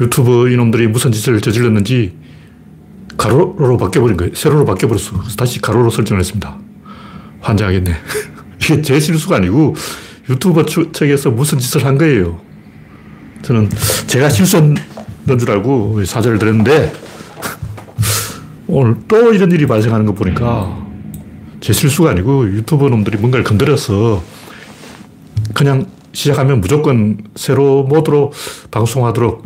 유튜브 이놈들이 무슨 짓을 저질렀는지 가로로 바뀌어버린 거예요. 세로로 바뀌어버렸어. 그래서 다시 가로로 설정을 했습니다. 환장하겠네. 이게 제 실수가 아니고 유튜버 측에서 무슨 짓을 한 거예요. 저는 제가 실수한 줄 알고 사죄를 드렸는데 오늘 또 이런 일이 발생하는 거 보니까 제 실수가 아니고 유튜버 놈들이 뭔가를 건드려서 그냥 시작하면 무조건 세로 모드로 방송하도록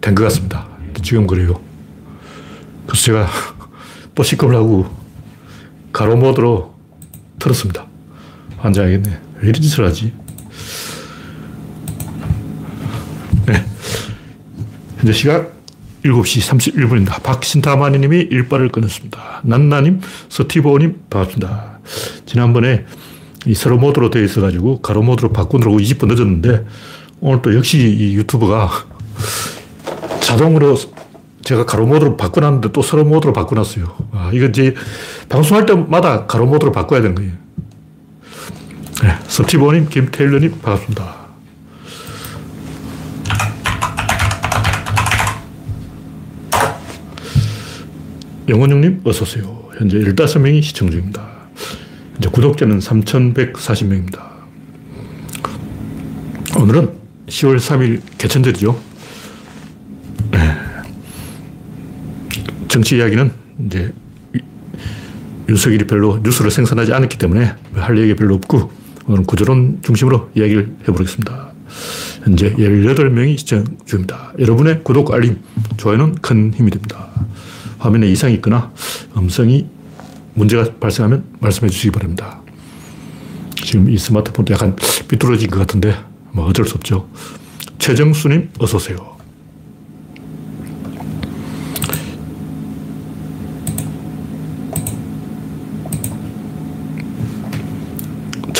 된 것 같습니다. 지금 그래요. 그래서 제가 또 시끄을 하고 가로 모드로 틀었습니다. 환장하겠네. 왜 이런 짓을 하지? 네. 현재 시각 7시 31분입니다. 박신타마니 님이 일발을 끊었습니다. 난나님, 서티보님, 반갑습니다. 지난번에 이 세로 모드로 되어 있어가지고 가로 모드로 바꾸느라고 20분 늦었는데 오늘 또 역시 이 유튜브가 자동으로 제가 가로 모드로 바꿔놨는데 또 세로 모드로 바꿔놨어요. 아, 이거 이제 방송할 때마다 가로 모드로 바꿔야 되는 거예요. 네, 서티보님, 김태일러님, 반갑습니다. 영원영님, 어서오세요. 현재 15명이 시청 중입니다. 이제 구독자는 3,140명입니다. 오늘은 10월 3일 개천절이죠. 정치 이야기는 이제 윤석열이 별로 뉴스를 생산하지 않았기 때문에 할 얘기 별로 없고 오늘 구조론 중심으로 이야기를 해보겠습니다. 현재 18명이 시청 중입니다. 여러분의 구독, 알림, 좋아요는 큰 힘이 됩니다. 화면에 이상이 있거나 음성이 문제가 발생하면 말씀해 주시기 바랍니다. 지금 이 스마트폰도 약간 삐뚤어진 것 같은데 뭐 어쩔 수 없죠. 최정수님 어서 오세요.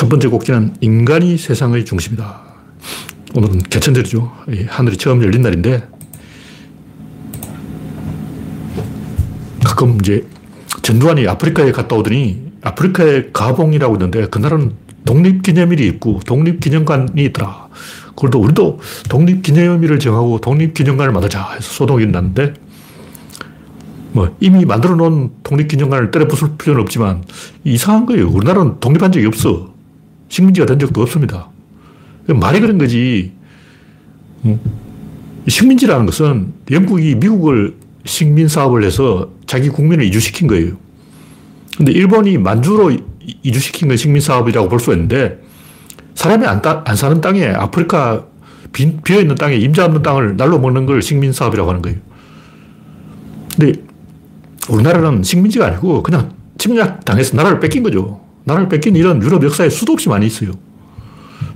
첫 번째 곡지는 인간이 세상의 중심이다. 오늘은 개천절이죠. 하늘이 처음 열린 날인데 가끔 이제 전두환이 아프리카에 갔다 오더니 아프리카에 가봉이라고 있는데 그날은 독립기념일이 있고 독립기념관이 있더라. 그래도 우리도 독립기념일을 정하고 독립기념관을 만들자 해서 소동이 났는데 뭐 이미 만들어 놓은 독립기념관을 때려 부술 필요는 없지만 이상한 거예요. 우리나라는 독립한 적이 없어. 식민지가 된 적도 없습니다. 말이 그런 거지. 식민지라는 것은 영국이 미국을 식민 사업을 해서 자기 국민을 이주시킨 거예요. 근데 일본이 만주로 이주시킨 건 식민 사업이라고 볼 수 있는데 사람이 안, 따, 안 사는 땅에 아프리카 빈, 비어있는 땅에 임자 없는 땅을 날로 먹는 걸 식민 사업이라고 하는 거예요. 근데 우리나라는 식민지가 아니고 그냥 침략 당해서 나라를 뺏긴 거죠. 나라를 뺏긴 일은 유럽 역사에 수도 없이 많이 있어요.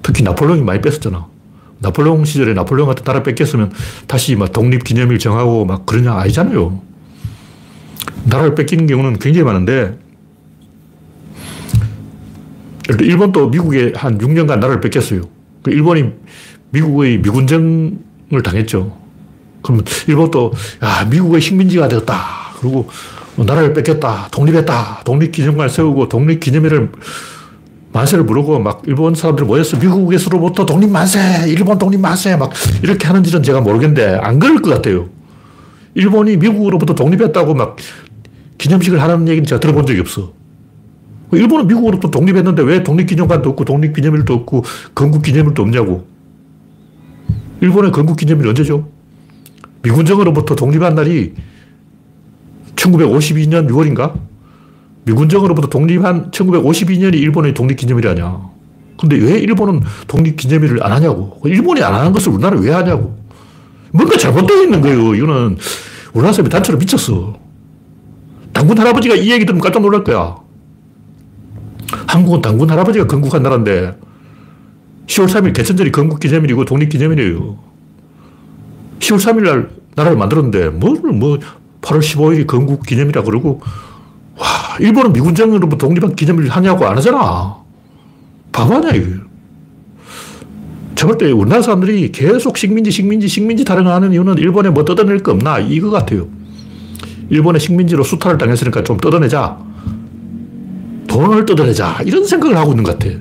특히 나폴레옹이 많이 뺐었잖아. 나폴레옹 시절에 나폴레옹 같은 나라 뺏겼으면 다시 막 독립기념일 정하고 막 그러냐 아니잖아요. 나라를 뺏기는 경우는 굉장히 많은데 일본도 미국에 한 6년간 나라를 뺏겼어요. 그 일본이 미국의 미군정을 당했죠. 그러면 일본도 야 미국의 식민지가 되었다. 그리고 나라를 뺏겼다. 독립했다. 독립기념관을 세우고 독립기념일을 만세를 부르고 막 일본 사람들 모여서 미국에서로부터 독립 만세, 일본 독립 만세 막 이렇게 하는지는 제가 모르겠는데 안 그럴 것 같아요. 일본이 미국으로부터 독립했다고 막 기념식을 하는 얘기는 제가 들어본 적이 없어. 일본은 미국으로부터 독립했는데 왜 독립기념관도 없고 독립기념일도 없고 건국기념일도 없냐고. 일본의 건국기념일 언제죠? 미군정으로부터 독립한 날이 1952년 6월인가? 미군정으로부터 독립한 1952년이 일본의 독립기념일이 아니야. 근데 왜 일본은 독립기념일을 안 하냐고. 일본이 안 하는 것을 우리나라 왜 하냐고. 뭔가 잘못되어 있는 거예요. 이거는 우리나라 사람이 단체로 미쳤어. 당군 할아버지가 이 얘기 들으면 깜짝 놀랄 거야. 한국은 당군 할아버지가 건국한 나라인데 10월 3일 개천절이 건국기념일이고 독립기념일이에요. 10월 3일 날 나라를 만들었는데 뭘 뭐 8월 15일이 건국 기념이라 그러고 와 일본은 미군정으로부터 독립한 기념일 하냐고 안 하잖아. 바보 아니야 이거. 저럴 우리나라 사람들이 계속 식민지 식민지 식민지 타령하는 이유는 일본에 뭐 뜯어낼 거 없나 이거 같아요. 일본의 식민지로 수탈을 당했으니까 좀 뜯어내자. 돈을 뜯어내자. 이런 생각을 하고 있는 것 같아.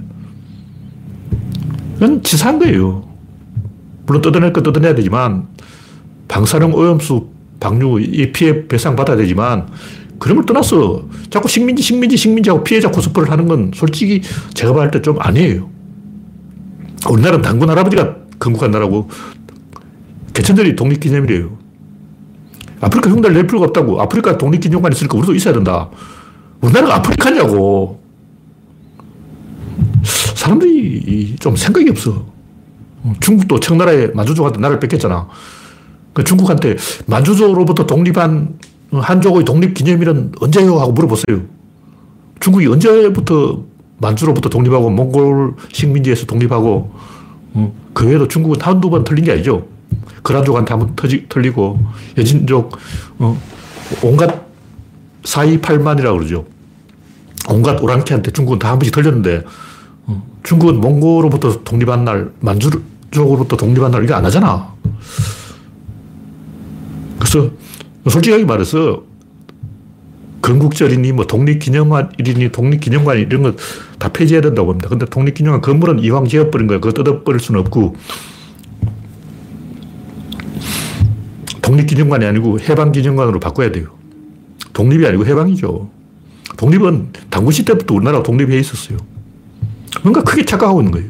이건 치사한 거예요. 물론 뜯어낼 거 뜯어내야 되지만 방사능 오염수 방류 이 피해 배상 받아야 되지만 그런 걸 떠나서 자꾸 식민지, 식민지, 식민지하고 피해자 코스프레를 하는 건 솔직히 제가 봤을 때 좀 아니에요. 우리나라는 당군 할아버지가 건국한 나라고 개천절이 독립기념일이에요. 아프리카 흉내를 낼 필요가 없다고. 아프리카 독립기념관 있으니까 우리도 있어야 된다. 우리나라가 아프리카냐고. 사람들이 좀 생각이 없어. 중국도 청나라에 만주족한테 나라를 뺏겼잖아. 그 중국한테 만주족으로부터 독립한 한족의 독립기념일은 언제요? 하고 물어보세요. 중국이 언제부터 만주로부터 독립하고 몽골 식민지에서 독립하고 어, 그 외에도 중국은 한두 번 틀린 게 아니죠. 그란족한테 한번 틀리고 여진족 어, 온갖 428만이라고 그러죠. 온갖 오랑캐한테 중국은 다 한 번씩 틀렸는데 어, 중국은 몽골로부터 독립한 날 만주족으로부터 독립한 날 이거 안 하잖아. 그래서 솔직하게 말해서 건국절이니 뭐 독립기념일이니 독립기념관 이런 거 다 폐지해야 된다고 합니다. 근데 독립기념관 건물은 이왕 지어버린 거야. 그거 뜯어버릴 수는 없고 독립기념관이 아니고 해방기념관으로 바꿔야 돼요. 독립이 아니고 해방이죠. 독립은 당군시 때부터 우리나라가 독립해 있었어요. 뭔가 크게 착각하고 있는 거예요.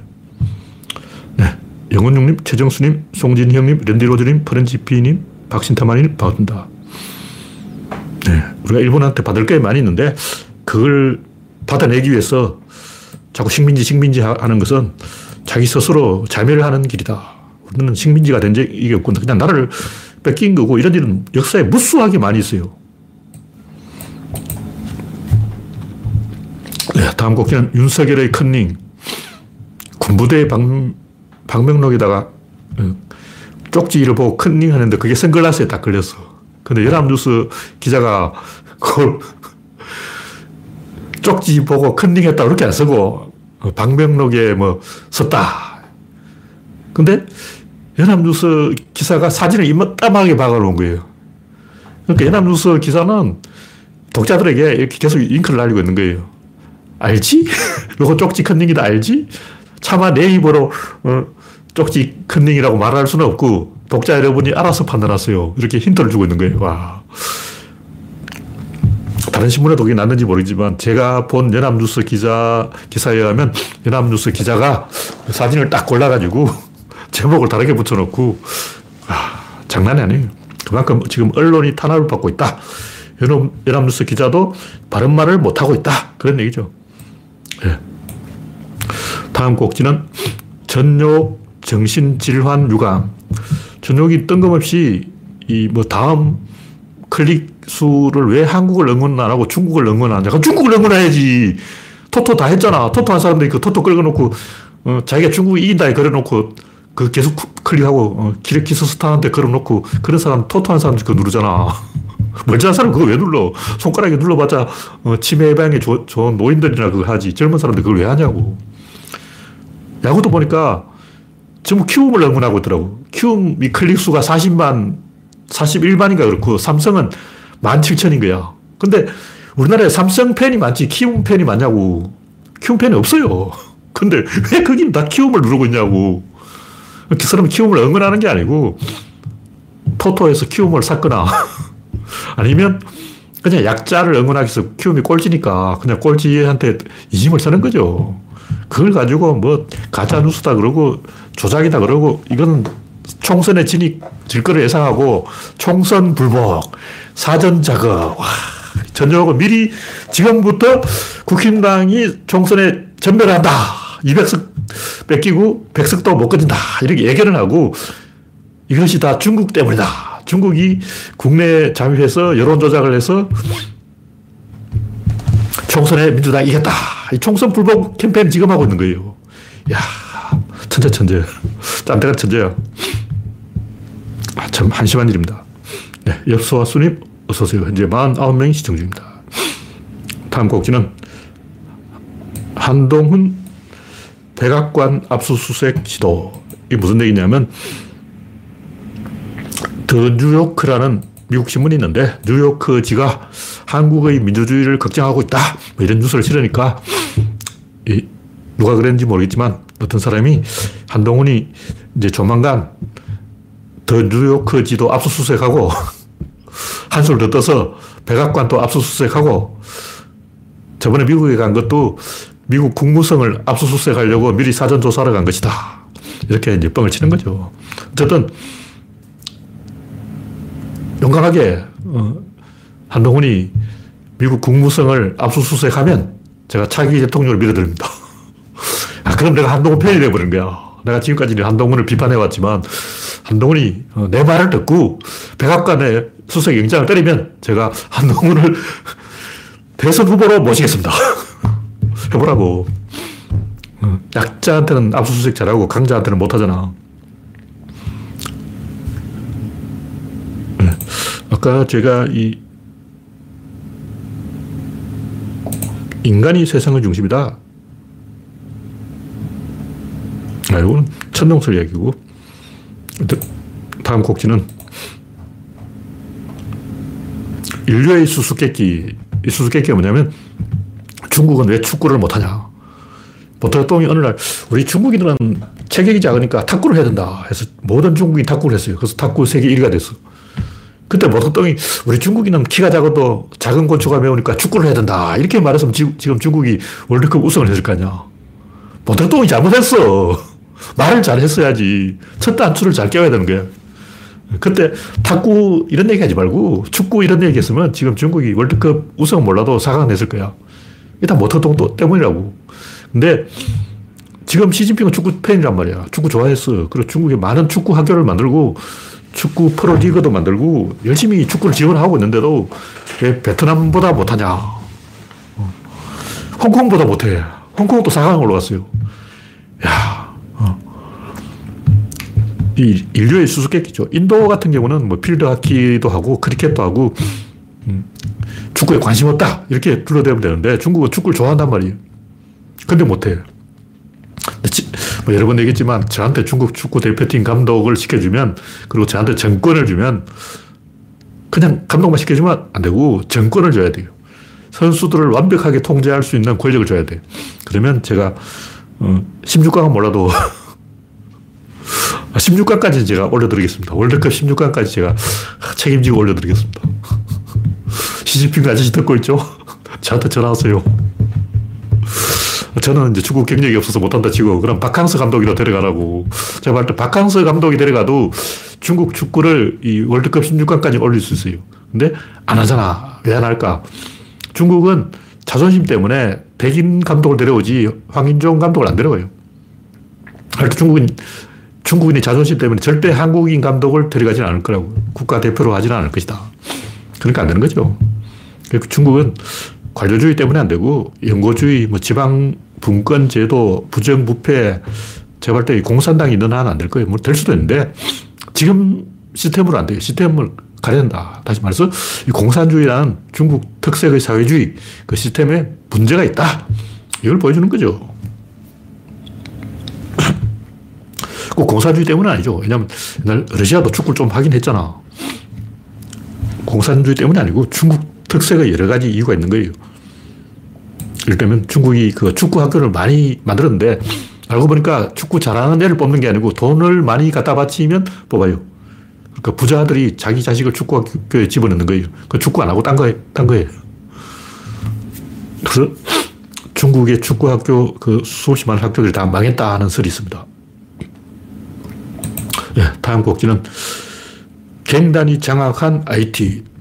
네. 영원용님, 최정수님, 송진형님, 랜디로즈님, 퍼렌지피님, 박신타마님, 반갑습니다. 네. 우리가 일본한테 받을 게 많이 있는데, 그걸 받아내기 위해서 자꾸 식민지, 식민지 하는 것은 자기 스스로 자멸하는 길이다. 우리는 식민지가 된 적이 없고, 그냥 나라를 뺏긴 거고, 이런 일은 역사에 무수하게 많이 있어요. 네, 다음 꼭지는 윤석열의 컨닝. 군부대 방, 방명록에다가 어, 쪽지를 보고 컨닝 하는데 그게 선글라스에 딱 걸렸어. 근데 연합뉴스 기자가 그걸 쪽지 보고 컨닝 했다 그렇게 안 쓰고 어, 방명록에 뭐 썼다. 근데 연합뉴스 기사가 사진을 이따하게 박아놓은 거예요. 그러니까 연합뉴스 기사는 독자들에게 이렇게 계속 잉크를 날리고 있는 거예요. 알지? 이거 쪽지 컨닝이다 알지? 차마 네이버로 어, 쪽지 컨닝이라고 말할 수는 없고 독자 여러분이 알아서 판단하세요. 이렇게 힌트를 주고 있는 거예요. 와. 다른 신문에 독이 났는지 모르지만 제가 본 연합뉴스 기자 기사에 의하면 연합뉴스 기자가 사진을 딱 골라가지고 제목을 다르게 붙여놓고 아, 장난이 아니에요. 그만큼 지금 언론이 탄압을 받고 있다. 연합뉴스 기자도 바른 말을 못하고 있다. 그런 얘기죠. 네. 다음 꼭지는 전욕 정신질환 유감. 전욕이 뜬금없이 이 뭐 다음 클릭 수를 왜 한국을 응원 안 하고 중국을 응원하냐. 그럼 중국을 응원해야지. 토토 다 했잖아. 토토 한 사람들이 그 토토 걸어놓고 어, 자기가 중국이 이긴다 그려놓고 그 계속 클릭하고 어, 키르키스 스탄한테 걸어놓고 그런 사람 토토 한 사람들 그거 누르잖아. 멀쩡한 사람 그거 왜 눌러? 손가락에 눌러봤자 어, 치매 예방에 조, 좋은 노인들이나 그걸 하지. 젊은 사람들 그걸 왜 하냐고. 야구도 보니까 전부 키움을 응원하고 있더라고. 키움이 클릭수가 40만, 41만인가 그렇고 삼성은 17,000인 거야. 근데 우리나라에 삼성 팬이 많지 키움 팬이 많냐고. 키움 팬이 없어요. 근데 왜 거긴 다 키움을 누르고 있냐고. 그 사람은 키움을 응원하는 게 아니고 토토에서 키움을 샀거나 아니면 그냥 약자를 응원하기 위해서 키움이 꼴찌니까 그냥 꼴찌한테 이심을 쓰는 거죠. 그걸 가지고 뭐 가짜 뉴스다 그러고 조작이다 그러고 이건 총선에 진입 질 거를 예상하고 총선 불복, 사전 작업, 와, 전역을 미리 지금부터 국힘당이 총선에 전멸한다. 200석 뺏기고 100석도 못 끊는다. 이렇게 예견을 하고 이것이 다 중국 때문이다. 중국이 국내에 잠입해서 여론 조작을 해서 총선에 민주당이 이겼다. 이 총선 불복 캠페인 지금 하고 있는 거예요. 야 천재, 천재. 짠데가 천재야. 아, 참 한심한 일입니다. 네, 엽서와 수님, 어서오세요. 현재 49명이 시청 중입니다. 다음 곡지는 한동훈 백악관 압수수색 시도. 이게 무슨 얘기냐면, 더 뉴요크라는 미국 신문이 있는데 뉴요크지가 한국의 민주주의를 걱정하고 있다. 뭐 이런 뉴스를 실으니까 이, 누가 그랬는지 모르겠지만 어떤 사람이 한동훈이 이제 조만간 더더 뉴요크지도 압수수색하고 한술 더 떠서 백악관도 압수수색하고 저번에 미국에 간 것도 미국 국무성을 압수수색하려고 미리 사전 조사를 간 것이다. 이렇게 이제 뻥을 치는 거죠. 어쨌든 용감하게 어, 한동훈이 미국 국무성을 압수수색하면 제가 차기 대통령을 밀어드립니다. 아, 그럼 내가 한동훈 팬이 되어버린 거야. 내가 지금까지 한동훈을 비판해왔지만 한동훈이 어, 내 말을 듣고 백악관에 수석 영장을 때리면 제가 한동훈을 대선 후보로 모시겠습니다. 해보라고. 어, 약자한테는 압수수색 잘하고 강자한테는 못하잖아. 네. 아까 제가 이 인간이 세상의 중심이다. 아, 이거는 천동설 이야기고. 다음 곡지는 인류의 수수께끼. 이 수수께끼가 뭐냐면 중국은 왜 축구를 못하냐. 보통이 어느 날 우리 중국인들은 체격이 작으니까 탁구를 해야 된다 해서 모든 중국인이 탁구를 했어요. 그래서 탁구 세계 1위가 됐어. 그때 보통이 우리 중국인은 키가 작아도 작은 곤충가 매우니까 축구를 해야 된다. 이렇게 말했으면 지금 중국이 월드컵 우승을 했을 거 아니야. 보통이 잘못했어. 말을 잘 했어야지. 첫 단추를 잘 깨워야 되는 거야. 그때 탁구 이런 얘기 하지 말고 축구 이런 얘기 했으면 지금 중국이 월드컵 우승 몰라도 4강 냈을 거야. 다 모터동 때문이라고. 근데 지금 시진핑은 축구 팬이란 말이야. 축구 좋아했어. 그리고 중국에 많은 축구 학교를 만들고 축구 프로 리그도 만들고 열심히 축구를 지원하고 있는데도 왜 베트남보다 못하냐. 어. 홍콩보다 못해. 홍콩도 4강 올라갔어요. 야, 어. 이 인류의 수수께끼죠. 인도 같은 경우는 뭐 필드 하키도 하고 크리켓도 하고 음, 축구에 관심 없다 이렇게 둘러대면 되는데 중국은 축구를 좋아한단 말이에요. 근데 못해. 뭐 여러 번 얘기했지만 저한테 중국 축구 대표팀 감독을 시켜주면 그리고 저한테 정권을 주면 그냥 감독만 시켜주면 안 되고 정권을 줘야 돼요. 선수들을 완벽하게 통제할 수 있는 권력을 줘야 돼. 그러면 제가 16강은 어, 몰라도 16강까지 아, 제가 올려드리겠습니다. 월드컵 16강까지 제가 책임지고 올려드리겠습니다. 시진핑 아저씨 듣고 있죠? 저한테 전화하세요. 저는 이제 축구 경력이 없어서 못한다 치고, 그럼 박항서 감독이라 데려가라고. 제가 볼때 박항서 감독이 데려가도 중국 축구를 이 월드컵 16강까지 올릴 수 있어요. 근데 안 하잖아. 왜 안 할까? 중국은 자존심 때문에 백인 감독을 데려오지 황인종 감독을 안 데려와요. 하여튼 중국인, 중국인의 자존심 때문에 절대 한국인 감독을 데려가지는 않을 거라고. 국가대표로 하지는 않을 것이다. 그러니까 안 되는 거죠. 중국은 관료주의 때문에 안 되고 연고주의, 뭐 지방 분권 제도, 부정부패, 제가 볼때 공산당이 있는 한 안 될 거예요. 뭐 될 수도 있는데 지금 시스템으로 안 돼요. 시스템을 가려낸다. 다시 말해서 이 공산주의라는 중국 특색의 사회주의 그 시스템에 문제가 있다. 이걸 보여주는 거죠. 꼭 공산주의 때문은 아니죠. 왜냐하면 옛날 러시아도 축구를 좀 하긴 했잖아. 공산주의 때문이 아니고 중국 특색의 여러 가지 이유가 있는 거예요. 예를 들면 중국이 그 축구 학교를 많이 만들었는데 알고 보니까 축구 잘하는 애를 뽑는 게 아니고 돈을 많이 갖다 바치면 뽑아요. 그러니까 부자들이 자기 자식을 축구 학교에 집어넣는 거예요. 그 축구 안 하고 딴 거, 딴 거예요. 그래서 중국의 축구 학교, 그 수없이 많은 학교들이 다 망했다 하는 설이 있습니다. 네, 다음 곡지는 갱단이 장악한 IT.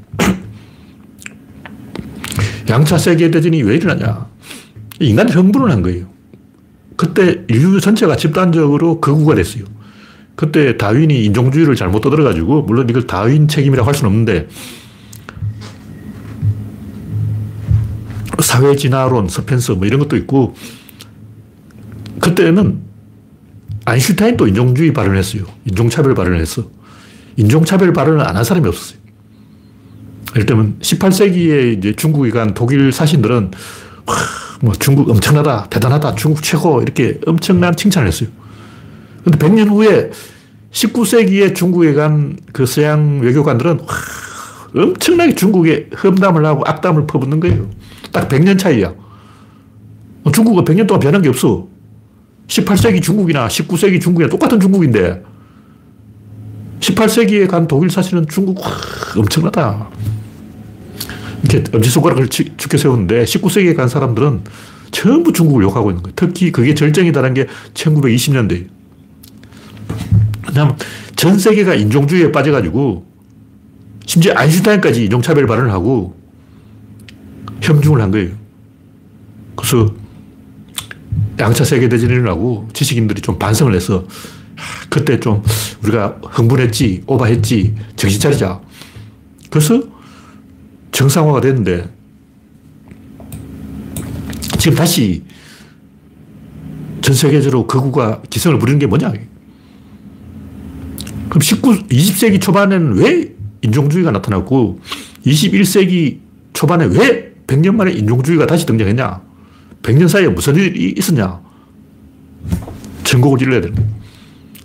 양차 세계대전이 왜 일어나냐. 인간이 흥분을 한 거예요. 그때 인류 전체가 집단적으로 거구가 됐어요. 그때 다윈이 인종주의를 잘못 떠들어가지고, 물론 이걸 다윈 책임이라고 할 수는 없는데, 사회 진화론, 스펜서 뭐 이런 것도 있고, 그때는 아인슈타인도 인종주의 발언을 했어요. 인종차별 발언을 했어. 인종차별 발언을 안 한 사람이 없었어요. 예를 들면 18세기에 이제 중국에 간 독일 사신들은 와, 뭐 중국 엄청나다, 대단하다, 중국 최고 이렇게 엄청난 칭찬을 했어요. 근데 100년 후에 19세기에 중국에 간 그 서양 외교관들은 와, 엄청나게 중국에 험담을 하고 악담을 퍼붓는 거예요. 딱 100년 차이야. 뭐 중국은 100년 동안 변한 게 없어. 18세기 중국이나 19세기 중국이나 똑같은 중국인데 18세기에 간 독일 사실은 중국 와, 엄청나다. 이렇게 엄지손가락을 죽게 세우는데 19세기에 간 사람들은 전부 중국을 욕하고 있는 거예요. 특히 그게 절정이다라는 게 1920년대. 왜냐하면 전 세계가 인종주의에 빠져가지고 심지어 아인슈타인까지 인종차별 발언을 하고 형중을 한 거예요. 그래서 양차 세계대전이 일어나고 지식인들이 좀 반성을 해서 그때 좀 우리가 흥분했지, 오바했지, 정신 차리자. 그래서 정상화가 됐는데 지금 다시 전 세계적으로 거구가 기승을 부리는 게 뭐냐. 그럼 19, 20세기 초반에는 왜 인종주의가 나타났고 21세기 초반에 왜 100년 만에 인종주의가 다시 등장했냐? 100년 사이에 무슨 일이 있었냐? 전곡을 찔러야 되는.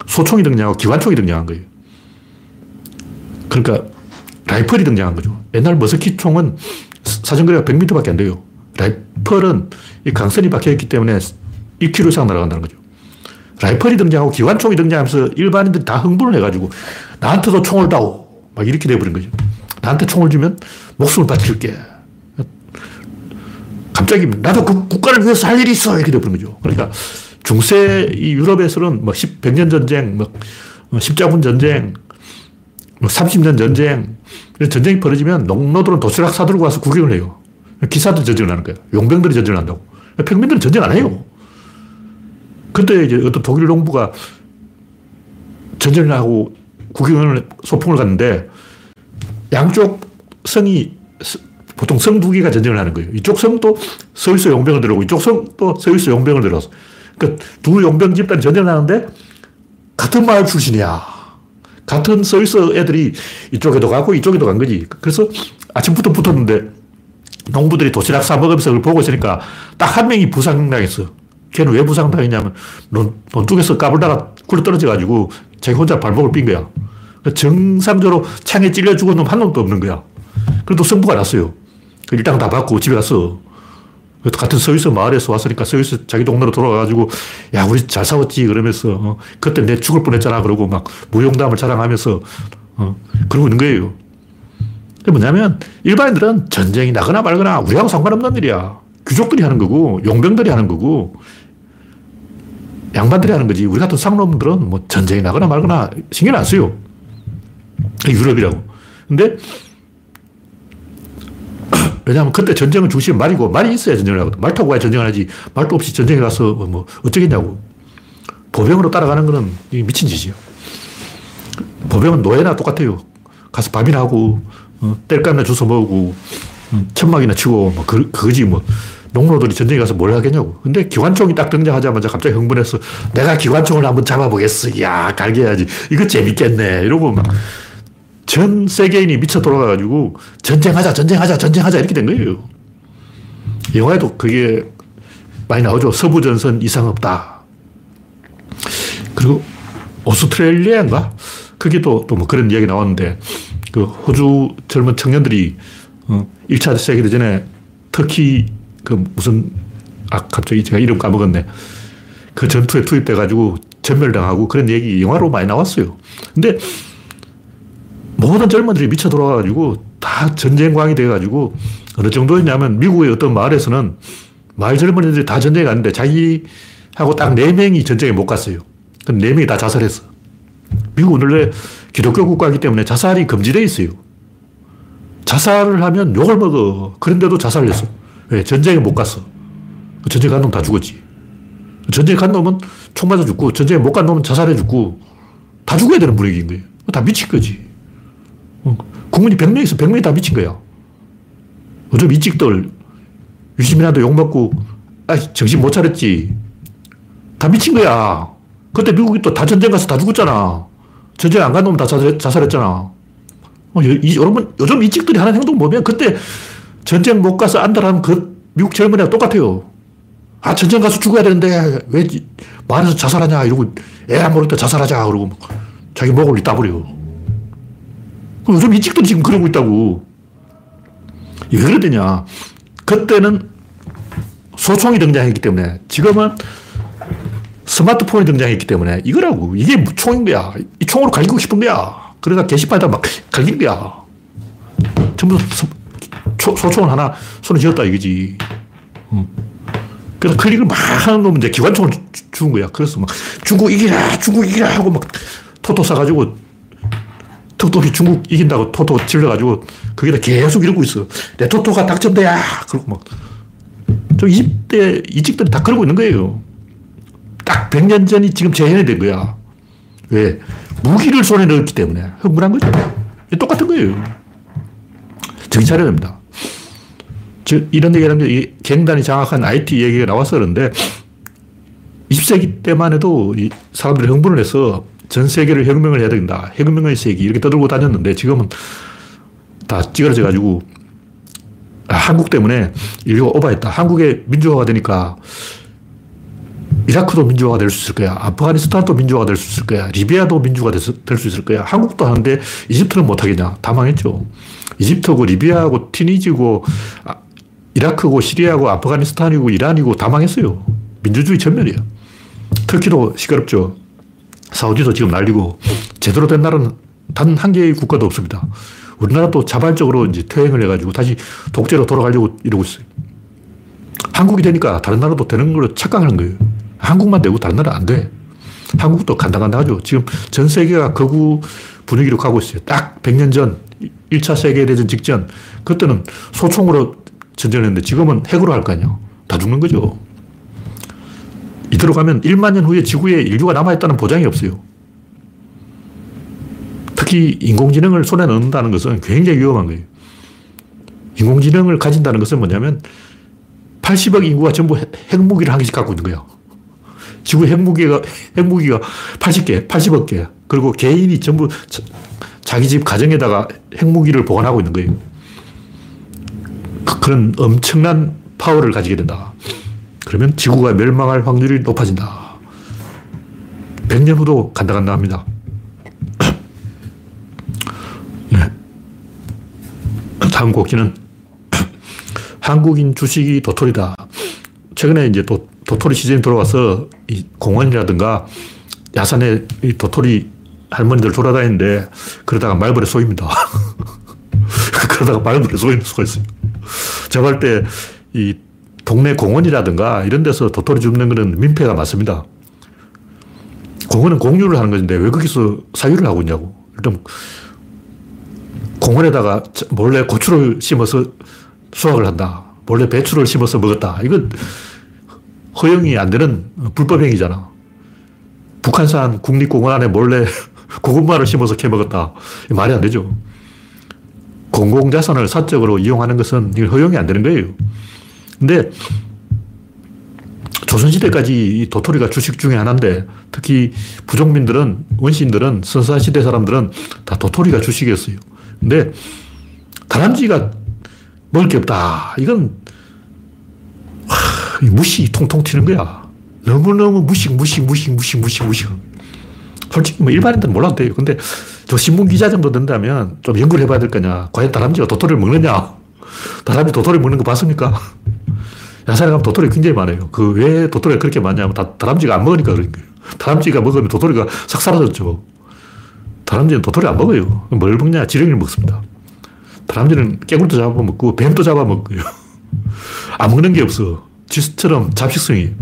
소총이 등장하고 기관총이 등장한 거예요. 그러니까 라이플이 등장한 거죠. 옛날 머스키 총은 사정거리가 100m밖에 안 돼요. 라이플은 이 강선이 박혀있기 때문에 1km 이상 날아간다는 거죠. 라이플이 등장하고 기관총이 등장하면서 일반인들이 다 흥분을 해가지고 나한테도 총을 다오. 막 이렇게 돼버린 거죠. 나한테 총을 주면 목숨을 바칠게. 갑자기 나도 그 국가를 위해서 할 일이 있어. 이렇게 돼버린 거죠. 그러니까 중세 이 유럽에서는 뭐 10, 100년 전쟁, 뭐 십자군 전쟁, 뭐 30년 전쟁, 전쟁이 벌어지면 농노들은 도시락 사들고 와서 구경을 해요. 기사들 전쟁을 하는 거예요. 용병들이 전쟁을 한다고. 평민들은 전쟁 안 해요. 근데 이제 어떤 독일 농부가 전쟁을 하고 구경을, 소풍을 갔는데 양쪽 성이 보통 성 두 개가 전쟁을 하는 거예요. 이쪽 성도 서울서 용병을 들어오고 이쪽 성도 서울서 용병을 들어서 그러니까 두 용병 집단이 전쟁을 하는데 같은 마을 출신이야. 같은 서울서 애들이 이쪽에도 가고 이쪽에도 간 거지. 그래서 아침부터 붙었는데 농부들이 도시락 싸먹으면서 그걸 보고 있으니까 딱 한 명이 부상당했어. 걔는 왜 부상당했냐면 논, 논둑에서 까불다가 굴러 떨어져가지고 자기 혼자 발목을 삔 거야. 그러니까 정상적으로 창에 찔려 죽은 놈 한 놈도 없는 거야. 그래도 승부가 났어요. 그 일당 다 받고 집에 갔어. 같은 서울서 마을에서 왔으니까 서울서 자기 동네로 돌아가가지고 야 우리 잘 싸웠지 그러면서 어, 그때 내 죽을 뻔했잖아 그러고 막 무용담을 자랑하면서 어, 그러고 있는 거예요. 그게 뭐냐면 일반인들은 전쟁이 나거나 말거나 우리하고 상관없는 일이야. 귀족들이 하는 거고 용병들이 하는 거고 양반들이 하는 거지. 우리 같은 상놈들은 뭐 전쟁이 나거나 말거나 신경 안 써요. 유럽이라고. 근데 왜냐하면 그때 전쟁은 중심은 말이고 말이 있어야 전쟁을 하거든. 말 타고 가야 전쟁을 하지. 말도 없이 전쟁에 가서 뭐 어쩌겠냐고. 보병으로 따라가는 거는 미친 짓이요. 보병은 노예나 똑같아요. 가서 밥이나 하고, 어, 뗄감이나 주워 먹고, 음, 천막이나 치고, 뭐, 그, 그거지, 뭐. 농노들이 전쟁에 가서 뭘 하겠냐고. 근데 기관총이 딱 등장하자마자 갑자기 흥분해서 내가 기관총을 한번 잡아보겠어. 야, 갈겨야지. 이거 재밌겠네. 이러고 막. 전 세계인이 미쳐 돌아가가지고 전쟁하자, 전쟁하자, 전쟁하자 이렇게 된 거예요. 영화에도 그게 많이 나오죠. 서부전선 이상 없다. 그리고 오스트레일리아인가? 그게 또, 또 뭐 그런 이야기 나왔는데, 그 호주 젊은 청년들이 1차 어, 세계대전에 터키 그 무슨, 아, 갑자기 제가 이름 까먹었네. 그 전투에 투입돼가지고 전멸당하고 그런 얘기 영화로 많이 나왔어요. 근데 모든 젊은들이 미쳐 돌아가가지고 다 전쟁광이 돼가지고 어느 정도였냐면 미국의 어떤 마을에서는 마을 젊은이들이 다 전쟁에 갔는데 자기하고 딱 네 명이 전쟁에 못 갔어요. 네 명이 다 자살했어. 미국은 원래 기독교 국가이기 때문에 자살이 금지되어 있어요. 자살을 하면 욕을 먹어. 그런데도 자살을 했어. 왜? 전쟁에 못 갔어. 전쟁 간 놈 다 죽었지. 전쟁에 간 놈은 총 맞아 죽고, 전쟁에 못 간 놈은 자살해 죽고, 다 죽어야 되는 분위기인 거예요. 다 미친 거지. 어, 국민이 100명 있어. 100명이 다 미친 거야. 요즘 이찍들, 유시민한테 욕먹고, 아, 정신 못 차렸지. 다 미친 거야. 그때 미국이 또 다 전쟁 가서 다 죽었잖아. 전쟁 안 간 놈은 다 자살, 했잖아 어, 이, 여러분, 요즘 이찍들이 하는 행동 보면 그때 전쟁 못 가서 안달하는 그 미국 젊은이랑 똑같아요. 아, 전쟁 가서 죽어야 되는데 왜 말해서 자살하냐 이러고 애 안 모를 때 자살하자 그러고 자기 목을 따버려. 요즘 이찍들이 지금 그러고 있다고. 왜 그러느냐. 그때는 소총이 등장했기 때문에 지금은 스마트폰이 등장했기 때문에 이거라고. 이게 총인 거야. 이 총으로 가지고 싶은 거야. 그러다 게시판에다 막 갈긴 거야. 전부 소, 소총을 하나 손에 쥐었다 이거지. 음. 그래서 클릭을 막 하는 놈은 이제 기관총을 주, 준 거야. 그래서 막 중국 이기라, 중국 이기라 하고 막 토토 싸가지고 턱도이 중국 이긴다고 토토 질러가지고 거기다 계속 이러고 있어. 내 토토가 당첨돼야! 그러고 막. 저 20대 이직들이 다 그러고 있는 거예요. 딱 100년 전이 지금 재현이 된 거야. 왜? 무기를 손에 넣었기 때문에. 흥분한 거죠. 똑같은 거예요. 정신 차려야 됩니다. 즉, 이런 얘기를 하면 갱단이 장악한 IT 얘기가 그런데 20세기 때만 해도 사람들이 흥분을 해서 전 세계를 혁명을 해야 된다. 혁명의 세기. 이렇게 떠들고 다녔는데 지금은 다 찌그러져 가지고 아, 한국 때문에 인류가 오버했다. 한국의 민주화가 되니까 이라크도 민주화가 될 수 있을 거야. 아프가니스탄도 민주화가 될 수 있을 거야. 리비아도 민주화가 될 수 있을 거야. 한국도 하는데 이집트는 못하겠냐. 다 망했죠. 이집트고 리비아고 티니지고 아, 이라크고 시리아고 아프가니스탄이고 이란이고 다 망했어요. 민주주의 전멸이야. 터키도 시끄럽죠. 사우디도 지금 난리고 제대로 된 나라는 단 한 개의 국가도 없습니다. 우리나라도 자발적으로 이제 퇴행을 해가지고 다시 독재로 돌아가려고 이러고 있어요. 한국이 되니까 다른 나라도 되는 걸로 착각하는 거예요. 한국만 되고 다른 나라 안 돼. 한국도 간당간당하죠. 지금 전 세계가 거구 분위기로 가고 있어요. 딱 100년 전, 1차 세계대전 직전, 그때는 소총으로 전쟁했는데 지금은 핵으로 할 거 아니에요. 다 죽는 거죠. 이대로 가면 1만 년 후에 지구에 인류가 남아있다는 보장이 없어요. 특히 인공지능을 손에 넣는다는 것은 굉장히 위험한 거예요. 인공지능을 가진다는 것은 뭐냐면 80억 인구가 전부 핵무기를 한 개씩 갖고 있는 거예요. 지구 핵무기가, 핵무기가 80개, 80억 개. 그리고 개인이 전부 자기 집 가정에다가 핵무기를 보관하고 있는 거예요. 그, 그런 엄청난 파워를 가지게 된다. 그러면 지구가 멸망할 확률이 높아진다. 100년 후도 간다 간다 합니다. 네. 다음 곡기는 한국인 주식이 도토리다. 최근에 이제 도, 도토리 시즌이 돌아와서 이 공원이라든가 야산에 이 도토리 할머니들 돌아다니는데 그러다가 말벌에 쏘입니다. 그러다가 말벌에 쏘이는 수가 있어요. 제가 볼때이 동네 공원이라든가 이런 데서 도토리 줍는 거는 민폐가 많습니다. 공원은 공유를 하는 것인데 왜 거기서 사유를 하고 있냐고. 일단 공원에다가 몰래 고추를 심어서 수확을 한다. 몰래 배추를 심어서 먹었다. 이건 허용이 안 되는 불법행위잖아. 북한산 국립공원 안에 몰래 고구마를 심어서 캐먹었다. 말이 안 되죠. 공공자산을 사적으로 이용하는 것은 허용이 안 되는 거예요. 근데 조선시대까지 이 도토리가 주식 중에 하나인데 특히 부족민들은, 원시인들은, 선사시대 사람들은 다 도토리가 주식이었어요. 근데 다람쥐가 먹을 게 없다. 이건 하, 무시 통통 튀는 거야. 너무너무 무식, 무식, 무식, 무식, 무식, 무식. 솔직히 뭐 일반인들은 몰라도 돼요. 근데 저 신문 기자 정도 된다면 좀 연구를 해봐야 될 거냐. 과연 다람쥐가 도토리를 먹느냐. 다람쥐 도토리 먹는 거 봤습니까? 야산에 가면 도토리 굉장히 많아요. 그 왜 도토리가 그렇게 많냐면 다, 다람쥐가 안 먹으니까 그런 거예요. 다람쥐가 먹으면 도토리가 싹 사라졌죠. 다람쥐는 도토리 안 먹어요. 뭘 먹냐? 지렁이를 먹습니다. 다람쥐는 깨굴도 잡아먹고 뱀도 잡아먹고요. 안 먹는 게 없어. 쥐처럼 잡식성이.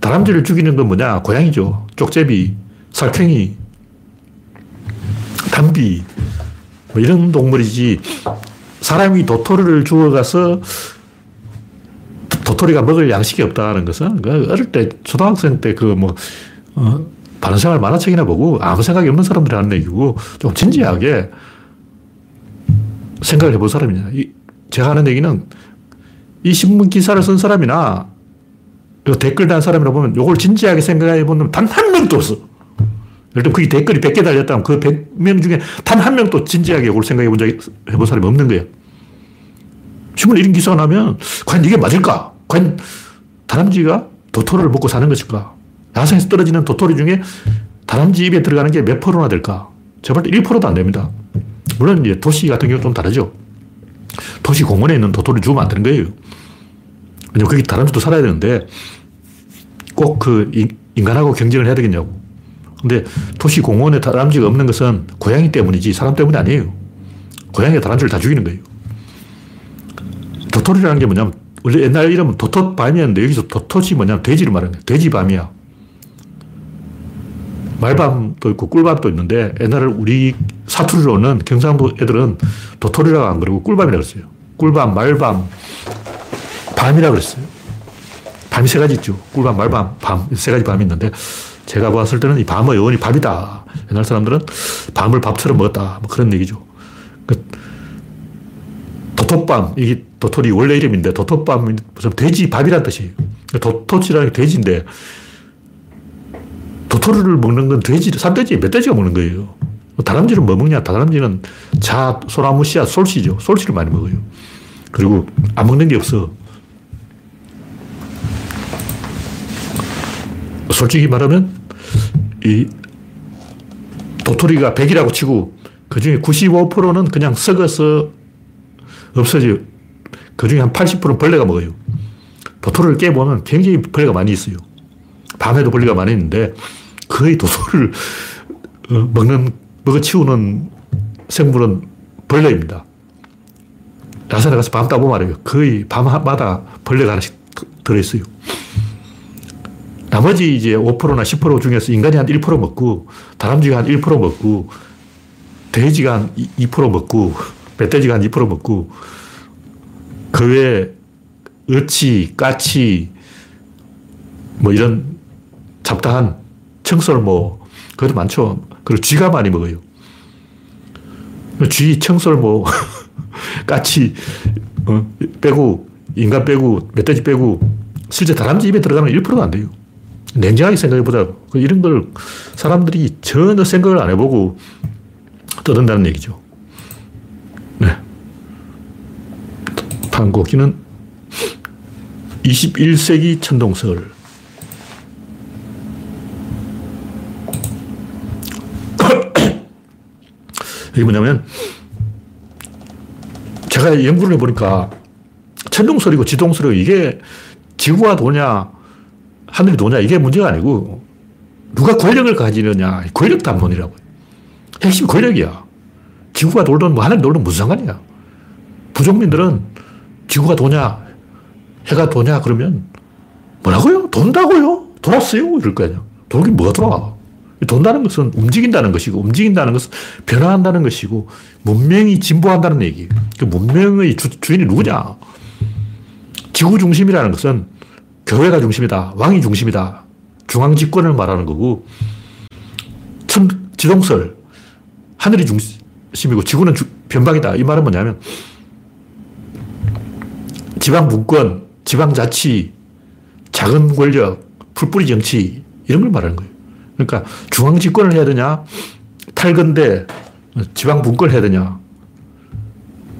다람쥐를 죽이는 건 뭐냐? 고양이죠. 쪽제비, 살쾡이, 담비. 뭐 이런 동물이지. 사람이 도토리를 주워가서 도토리가 먹을 양식이 없다는 것은 그 어릴 때 초등학생 때 그 뭐 어, 바른 생활 만화책이나 보고 아무 생각이 없는 사람들이 하는 얘기고 좀 진지하게 생각을 해본 사람이냐. 이, 제가 하는 얘기는 이 신문 기사를 쓴 사람이나 댓글 단 사람이라 보면 이걸 진지하게 생각해 보면 단한 명도 없어. 일단 그게 댓글이 100개 달렸다면 그 100명 중에 단 한 명도 진지하게 이걸 생각해 본 적이, 해본 사람이 없는 거예요. 신문 이런 기사가 나면 과연 이게 맞을까? 과연 다람쥐가 도토리를 먹고 사는 것일까? 야생에서 떨어지는 도토리 중에 다람쥐 입에 들어가는 게 몇 프로나 될까? 제발 1%도 안 됩니다. 물론 이제 도시 같은 경우는 좀 다르죠. 도시 공원에 있는 도토리 주면 안 되는 거예요. 왜냐면 거기 다람쥐도 살아야 되는데 꼭 그 인간하고 경쟁을 해야 되겠냐고. 근데 도시 공원에 다람쥐가 없는 것은 고양이 때문이지 사람 때문이 아니에요. 고양이가 다람쥐를 다 죽이는 거예요. 도토리라는 게 뭐냐면 원래 옛날 이름은 도토밤이었는데 여기서 도토이 뭐냐면 돼지를 말하는 거예요. 돼지밤이야. 말밤도 있고 꿀밤도 있는데 옛날에 우리 사투리로는 경상도 애들은 도토리라고 안 그러고 꿀밤이라고 그랬어요. 꿀밤, 말밤, 밤이라고 그랬어요. 밤이 세 가지 있죠. 꿀밤, 말밤, 밤. 세 가지 밤이 있는데 제가 봤을 때는 이 밤의 영원히 밤이다. 옛날 사람들은 밤을 밥처럼 먹었다. 뭐 그런 얘기죠. 그 도토밤, 이게 도토리 원래 이름인데 도토밤, 무슨 돼지 밥이란 뜻이에요. 도토치라는 게 돼지인데 도토리를 먹는 건 돼지, 산돼지, 멧돼지가 먹는 거예요. 다람쥐는 뭐 먹냐? 다람쥐는 자, 소나무 씨앗, 솔씨죠. 솔씨를 많이 먹어요. 그리고 안 먹는 게 없어. 솔직히 말하면 이 도토리가 100이라고 치고 그 중에 95%는 그냥 썩어서 없어져요. 그 중에 한 80%는 벌레가 먹어요. 도토리를 깨보면 굉장히 벌레가 많이 있어요. 밤에도 벌레가 많이 있는데 거의 도토리를 어, 먹는, 먹어치우는 생물은 벌레입니다. 야산에 가서 밤 따보면 알아요. 거의 밤마다 벌레가 하나씩 들어있어요. 나머지 이제 5%나 10% 중에서 인간이 한 1% 먹고, 다람쥐가 한 1% 먹고, 돼지가 한 2% 먹고, 멧돼지가 한 2% 먹고, 그 외에 어치, 까치, 뭐 이런 잡다한 청설모, 그것도 많죠. 그리고 쥐가 많이 먹어요. 쥐, 청설모, 까치, 어, 빼고, 인간 빼고, 멧돼지 빼고, 실제 다람쥐 입에 들어가면 1%도 안 돼요. 냉정하게 생각해보자. 그 이런 걸 사람들이 전혀 생각을 안 해보고 떠든다는 얘기죠. 네. 곡기는 21세기 천동설. 이게 뭐냐면, 제가 연구를 해보니까, 천동설이고 지동설이고 이게 지구가 도냐, 하늘이 도냐, 이게 문제가 아니고, 누가 권력을 가지느냐, 권력 담론이라고. 핵심이 권력이야. 지구가 돌든 뭐 하늘이 돌든 무슨 상관이야. 부족민들은 지구가 도냐, 해가 도냐, 그러면 뭐라고요? 돈다고요? 돌았어요? 이럴 거 아니야. 돌긴 뭐가 돌아? 돈다는 것은 움직인다는 것이고, 움직인다는 것은 변화한다는 것이고, 문명이 진보한다는 얘기. 그 문명의 주, 주인이 누구냐? 지구 중심이라는 것은 교회가 중심이다. 왕이 중심이다. 중앙 집권을 말하는 거고, 천, 지동설, 하늘이 중심이고 지구는 주, 변방이다. 이 말은 뭐냐면, 지방 분권, 지방 자치, 작은 권력, 풀뿌리 정치, 이런 걸 말하는 거예요. 그러니까 중앙 집권을 해야 되냐, 탈근대, 지방 분권을 해야 되냐.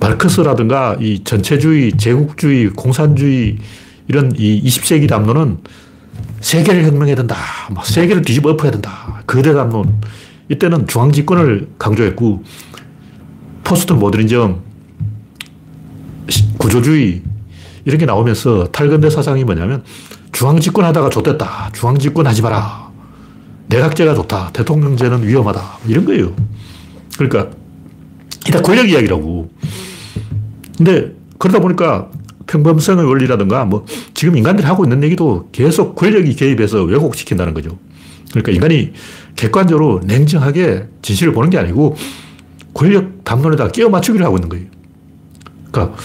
마르크스라든가 이 전체주의, 제국주의, 공산주의 이런 이 20세기 담론은 세계를 혁명해야 된다. 막 세계를 뒤집어 엎어야 된다. 거대 담론. 이때는 중앙 집권을 강조했고 포스트 모더니즘, 구조주의 이런 게 나오면서 탈근대 사상이 뭐냐면 중앙 집권하다가 좋됐다. 중앙 집권 하지 마라. 내각제가 좋다. 대통령제는 위험하다. 이런 거예요. 그러니까, 이다 권력 이야기라고. 근데, 그러다 보니까 평범성의 원리라든가, 뭐, 지금 인간들이 하고 있는 얘기도 계속 권력이 개입해서 왜곡시킨다는 거죠. 그러니까 인간이 객관적으로 냉정하게 진실을 보는 게 아니고, 권력 담론에다 끼워 맞추기를 하고 있는 거예요. 그러니까,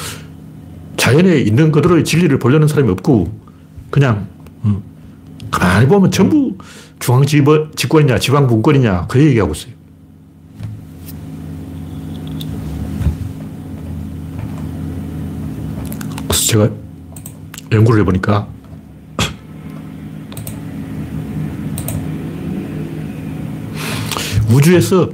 자연에 있는 그대로의 진리를 보려는 사람이 없고, 그냥, 음, 가만히 보면 전부 중앙 집권이냐, 지방 분권이냐, 그 얘기하고 있어요. 그래서 제가 연구를 해보니까 우주에서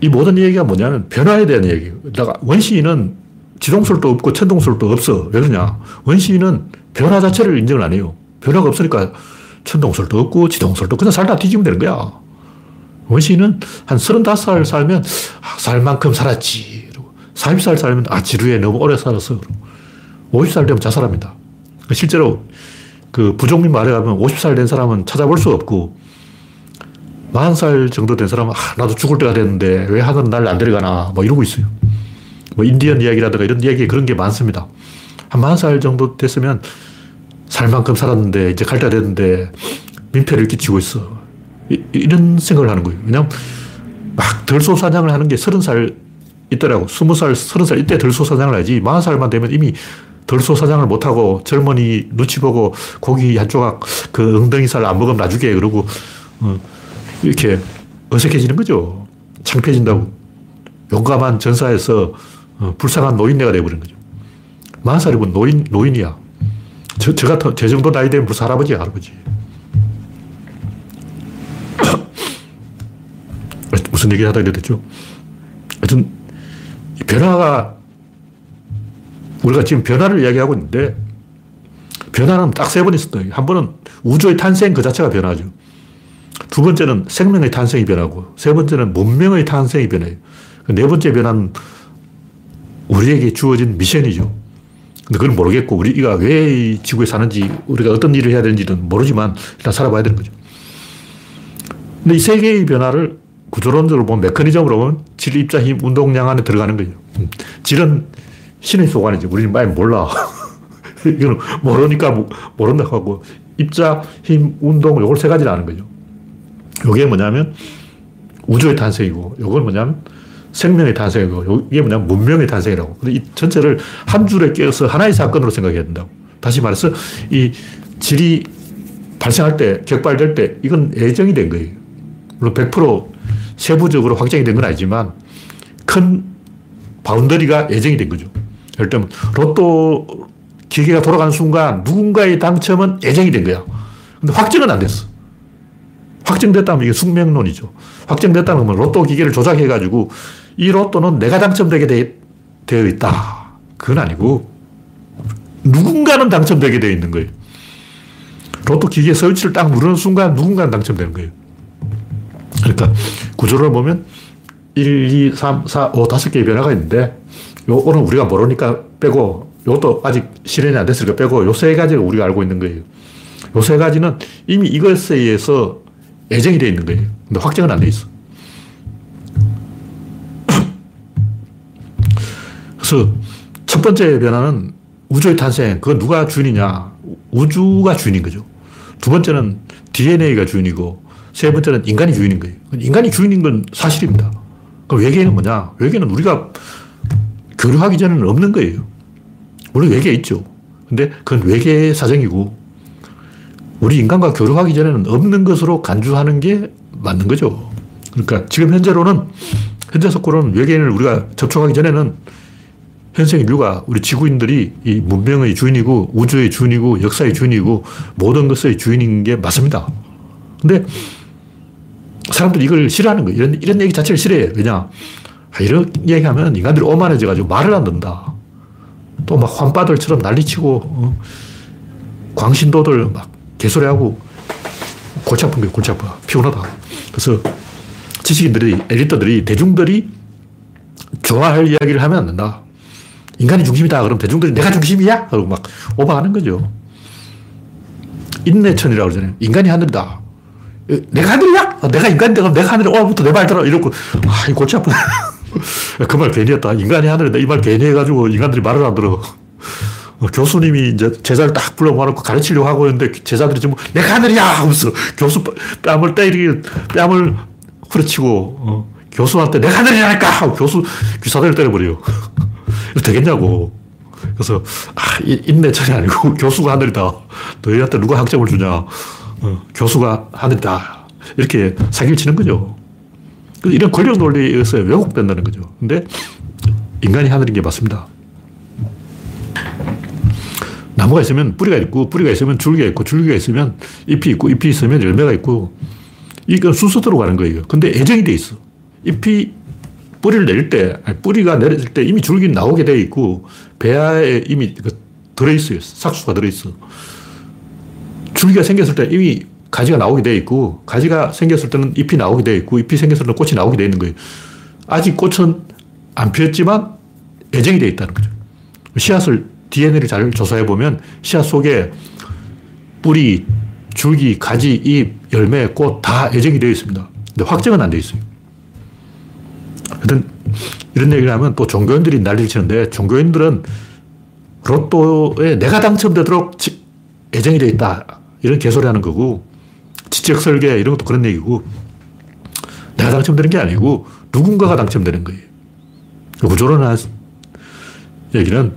이 모든 얘기가 뭐냐면 변화에 대한 얘기예요. 원시인은 지동설도 없고 천동설도 없어. 왜 그러냐? 원시인은 변화 자체를 인정을 안 해요. 변화가 없으니까 천동설도 없고 지동설도 그냥 살다 뒤지면 되는 거야. 원시인은 한 35살 살면 아, 살 만큼 살았지. 40살 살면 아, 지루해. 너무 오래 살았어. 50살 되면 자살합니다. 실제로 그 부족민 말에 가면 50살 된 사람은 찾아볼 수 없고 40살 정도 된 사람은, 아, 나도 죽을 때가 됐는데 왜 하늘은 날 안 데려가나, 뭐 이러고 있어요. 뭐 인디언 이야기라든가 이런 이야기 그런 게 많습니다. 한 40살 정도 됐으면 살 만큼 살았는데 이제 갈 때가 됐는데 민폐를 끼치고 있어. 이, 런 생각을 하는 거예요. 왜냐면 막 덜소사냥을 하는 게 30살 있더라고. 20살, 30살 이때 덜소사냥을 하지. 40살만 되면 이미 덜소사냥을 못하고 젊은이 눈치 보고 고기 한 조각 그 엉덩이 살 안 먹으면 나중에 그러고 어, 이렇게 어색해지는 거죠. 창피해진다고. 용감한 전사에서 어, 불쌍한 노인네가 되어버린 거죠. 40살이면 노인, 노인이야. 저, 저 같은, 제 정도 나이 되면 벌써 할아버지야, 할아버지. 무슨 얘기 하다 이랬죠? 하여튼, 변화가, 우리가 지금 변화를 이야기하고 있는데, 변화는 딱 세 번 있었다. 한 번은 우주의 탄생 그 자체가 변화죠. 두 번째는 생명의 탄생이 변하고, 세 번째는 문명의 탄생이 변해요. 그네 번째 변화는 우리에게 주어진 미션이죠. 근데 그건 모르겠고, 우리가 왜 지구에 사는지, 우리가 어떤 일을 해야 되는지는 모르지만, 일단 살아봐야 되는 거죠. 근데 이 세계의 변화를 구조론적으로 보면, 메커니즘으로 보면, 질, 입자, 힘, 운동량 안에 들어가는 거예요. 음. 질은 신의 소관이지. 우리는 많이 몰라. 이거는 모르니까 모른다 하고, 입자, 힘, 운동, 요걸 세 가지를 아는 거죠. 요게 뭐냐면, 우주의 탄생이고, 요건 뭐냐면, 생명의 탄생이고, 이게 뭐냐면 문명의 탄생이라고. 근데 이 전체를 한 줄에 끼어서 하나의 사건으로 생각해야 된다고. 다시 말해서 이 질이 발생할 때, 격발될 때, 이건 예정이 된 거예요. 물론 100% 세부적으로 확정이 된 건 아니지만 큰 바운더리가 예정이 된 거죠. 예를 들면 로또 기계가 돌아가는 순간 누군가의 당첨은 예정이 된 거야. 근데 확정은 안 됐어. 확정됐다면 이게 숙명론이죠. 확정됐다는 건 로또 기계를 조작해가지고 이 로또는 내가 당첨되게 되, 되어 있다. 그건 아니고 누군가는 당첨되게 되어 있는 거예요. 로또 기계 스위치를 딱 누르는 순간 누군가는 당첨되는 거예요. 그러니까 구조를 보면 1, 2, 3, 4, 5, 5개의 변화가 있는데 요거는 우리가 모르니까 빼고 요것도 아직 실현이 안 됐으니까 빼고 요 세 가지를 우리가 알고 있는 거예요. 요 세 가지는 이미 이것에 의해서 예정이 되어 있는 거예요. 근데 확정은 안 돼 있어. 그래서 첫 번째 변화는 우주의 탄생. 그건 누가 주인이냐? 우주가 주인인 거죠. 두 번째는 DNA가 주인이고, 세 번째는 인간이 주인인 거예요. 인간이 주인인 건 사실입니다. 그럼 외계는 뭐냐? 외계는 우리가 교류하기 전에는 없는 거예요. 물론 외계 있죠. 근데 그건 외계 사정이고, 우리 인간과 교류하기 전에는 없는 것으로 간주하는 게 맞는 거죠. 그러니까 지금 현재로는, 현재 속으로는 외계인을 우리가 접촉하기 전에는 현생 인류가 우리 지구인들이 이 문명의 주인이고 우주의 주인이고 역사의 주인이고 모든 것의 주인인 게 맞습니다. 근데 사람들이 이걸 싫어하는 거예요. 이런, 이런 얘기 자체를 싫어해요. 왜냐? 아, 이런 얘기하면 인간들이 오만해져가지고 말을 안 듣는다. 또 막 환빠들처럼 난리치고, 어, 광신도들 막 개소리하고 골치 아픈 거예요. 골치 아파. 피곤하다. 그래서 지식인들이, 엘리트들이, 대중들이 좋아할 이야기를 하면 안 된다. 인간이 중심이다. 그럼 대중들이 내가 중심이야? 그러고 막 오버하는 거죠. 인내천이라고 그러잖아요. 인간이 하늘이다. 내가 하늘이야? 아, 내가 인간인데 그럼 내가 하늘에 오부터 내 말 들어. 이러고, 아, 이 골치 아프네. 그 말 괜히 했다. 인간이 하늘이다. 이말 괜히 해가지고 인간들이 말을 안 들어. 어, 교수님이 이제 제자를 딱 불러 모아놓고 가르치려고 하고 있는데 제자들이 지금 내가 하늘이야! 하면서 교수 뺨을 때리기, 뺨을 후려치고, 어, 교수한테 내가 하늘이라니까! 교수 귀사대를 때려버려요. 되겠냐고. 그래서, 아, 인내천이 아니고 교수가 하늘이다. 너희한테 누가 학점을 주냐. 어, 교수가 하늘이다. 이렇게 사기를 치는 거죠. 이런 권력 논리에 의해서 왜곡된다는 거죠. 근데 인간이 하늘인 게 맞습니다. 나무가 있으면 뿌리가 있고, 뿌리가 있으면 줄기가 있고, 줄기가 있으면 잎이 있고, 잎이 있으면 열매가 있고, 이건 순서대로 가는 거예요. 근데 애정이 돼 있어. 잎이 뿌리를 내릴 때, 아니, 뿌리가 내릴 때 이미 줄기 나오게 되어 있고, 배아에 이미 그 들어있어요. 삭수가 들어있어. 줄기가 생겼을 때 이미 가지가 나오게 되어 있고, 가지가 생겼을 때는 잎이 나오게 되어 있고, 잎이 생겼을 때는 꽃이 나오게 되어 있는 거예요. 아직 꽃은 안 피었지만 애정이 되어 있다는 거죠. 씨앗을, DNA를 잘 조사해 보면 씨앗 속에 뿌리, 줄기, 가지, 잎, 열매, 꽃다 애정이 되어 있습니다. 근데 확정은 안돼 있어요. 하여튼 이런 얘기를 하면 또 종교인들이 난리를 치는데 종교인들은 로또에 내가 당첨되도록 예정이 되어 있다. 이런 개소리 하는 거고 지적 설계 이런 것도 그런 얘기고 내가 당첨되는 게 아니고 누군가가 당첨되는 거예요. 구조론한 얘기는